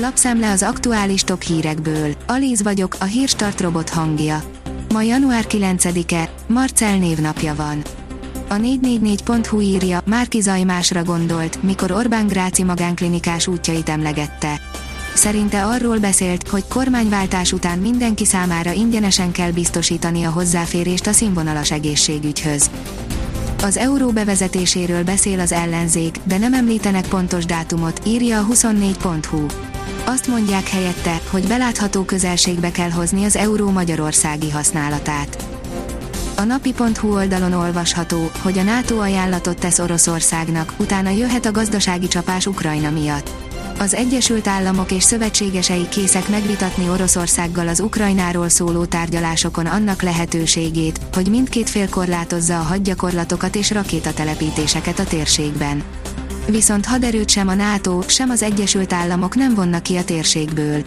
Lapszemle az aktuális top hírekből. Alíz vagyok, a hírstart robot hangja. Ma január 9-e, Marcel névnapja van. A 444.hu írja, Márki Zajmásra gondolt, mikor Orbán Gráci magánklinikás útjait emlegette. Szerinte arról beszélt, hogy kormányváltás után mindenki számára ingyenesen kell biztosítani a hozzáférést a színvonalas egészségügyhöz. Az euró bevezetéséről beszél az ellenzék, de nem említenek pontos dátumot, írja a 24.hu. Azt mondják helyette, hogy belátható közelségbe kell hozni az euró magyarországi használatát. A napi.hu oldalon olvasható, hogy a NATO ajánlatot tesz Oroszországnak, utána jöhet a gazdasági csapás Ukrajna miatt. Az Egyesült Államok és szövetségesei készek megvitatni Oroszországgal az Ukrajnáról szóló tárgyalásokon annak lehetőségét, hogy mindkét fél korlátozza a hadgyakorlatokat és rakétatelepítéseket a térségben. Viszont haderőt sem a NATO, sem az Egyesült Államok nem vonnak ki a térségből.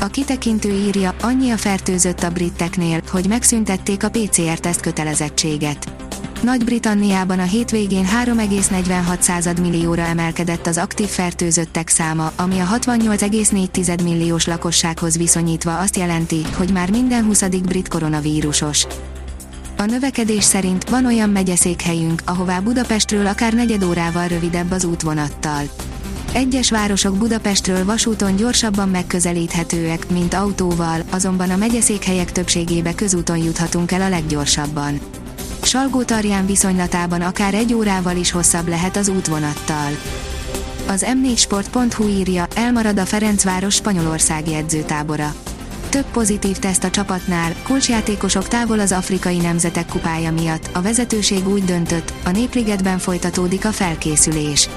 A kitekintő írja, annyi a fertőzött a briteknél, hogy megszüntették a PCR-teszt kötelezettséget. Nagy-Britanniában a hétvégén 3,46 millióra emelkedett az aktív fertőzöttek száma, ami a 68,4 milliós lakossághoz viszonyítva azt jelenti, hogy már minden 20. brit koronavírusos. A növekedés szerint van olyan megyeszékhelyünk, ahová Budapestről akár negyed órával rövidebb az útvonattal. Egyes városok Budapestről vasúton gyorsabban megközelíthetőek, mint autóval, azonban a megyeszékhelyek többségébe közúton juthatunk el a leggyorsabban. Salgó-Tarján viszonylatában akár egy órával is hosszabb lehet az útvonattal. Az m4sport.hu írja, elmarad a Ferencváros spanyolországi edzőtábora. Több pozitív teszt a csapatnál, kulcsjátékosok távol az afrikai nemzetek kupája miatt, a vezetőség úgy döntött, a Népligetben folytatódik a felkészülés.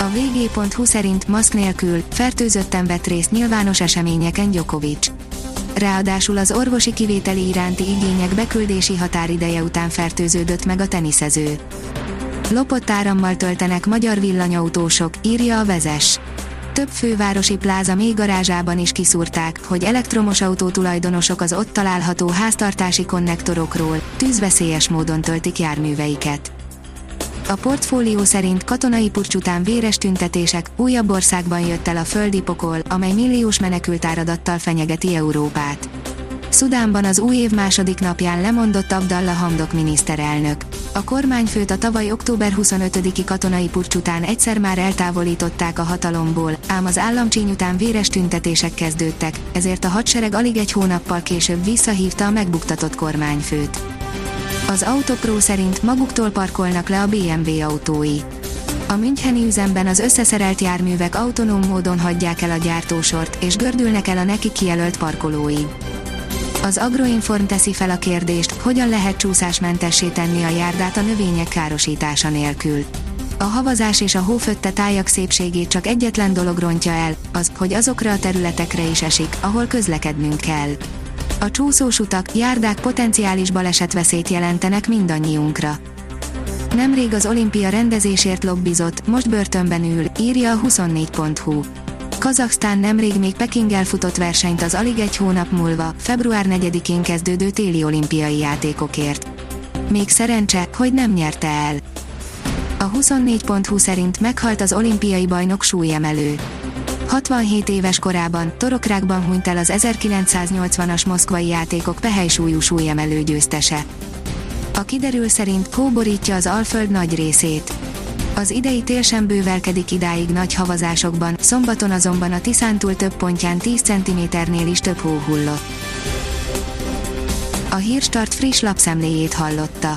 A vg.hu szerint maszk nélkül fertőzötten vett részt nyilvános eseményeken Djokovic ráadásul az orvosi kivételi iránti igények beküldési határideje után fertőződött meg a teniszező. Lopott árammal töltenek magyar villanyautósok, írja a vezes. Több fővárosi pláza még garázsában is kiszúrták, hogy elektromos autó tulajdonosok az ott található háztartási konnektorokról, tűzveszélyes módon töltik járműveiket. A portfólió szerint katonai pucs után véres tüntetések, újabb országban jött el a földi pokol, amely milliós menekültáradattal fenyegeti Európát. Szudánban az új év második napján lemondott Abdallah Hamdok miniszterelnök. A kormányfőt a tavaly október 25-i katonai pucs után egyszer már eltávolították a hatalomból, ám az államcsíny után véres tüntetések kezdődtek, ezért a hadsereg alig egy hónappal később visszahívta a megbuktatott kormányfőt. Az Autopro szerint maguktól parkolnak le a BMW autói. A Müncheni üzemben az összeszerelt járművek autonóm módon hagyják el a gyártósort, és gördülnek el a neki kijelölt parkolói. Az Agroinform teszi fel a kérdést, hogyan lehet csúszásmentessé tenni a járdát a növények károsítása nélkül. A havazás és a hófötte tájak szépségét csak egyetlen dolog rontja el, az, hogy azokra a területekre is esik, ahol közlekednünk kell. A csúszós utak, járdák potenciális balesetveszélyt jelentenek mindannyiunkra. Nemrég az olimpia rendezésért lobbizott, most börtönben ül, írja a 24.hu. Kazaksztán nemrég még Pekinggel futott versenyt az alig egy hónap múlva, február 4-én kezdődő téli olimpiai játékokért. Még szerencse, hogy nem nyerte el. A 24.hu szerint meghalt az olimpiai bajnok súlyemelő. 67 éves korában, torokrákban hunyt el az 1980-as moszkvai játékok pehely-súlyú súlyemelő győztese. A kiderül szerint hóborítja az Alföld nagy részét. Az idei tél sem bővelkedik idáig nagy havazásokban, szombaton azonban a Tiszántúl több pontján 10 cm-nél is több hó hullott. A Hírstart friss lapszemléjét hallotta.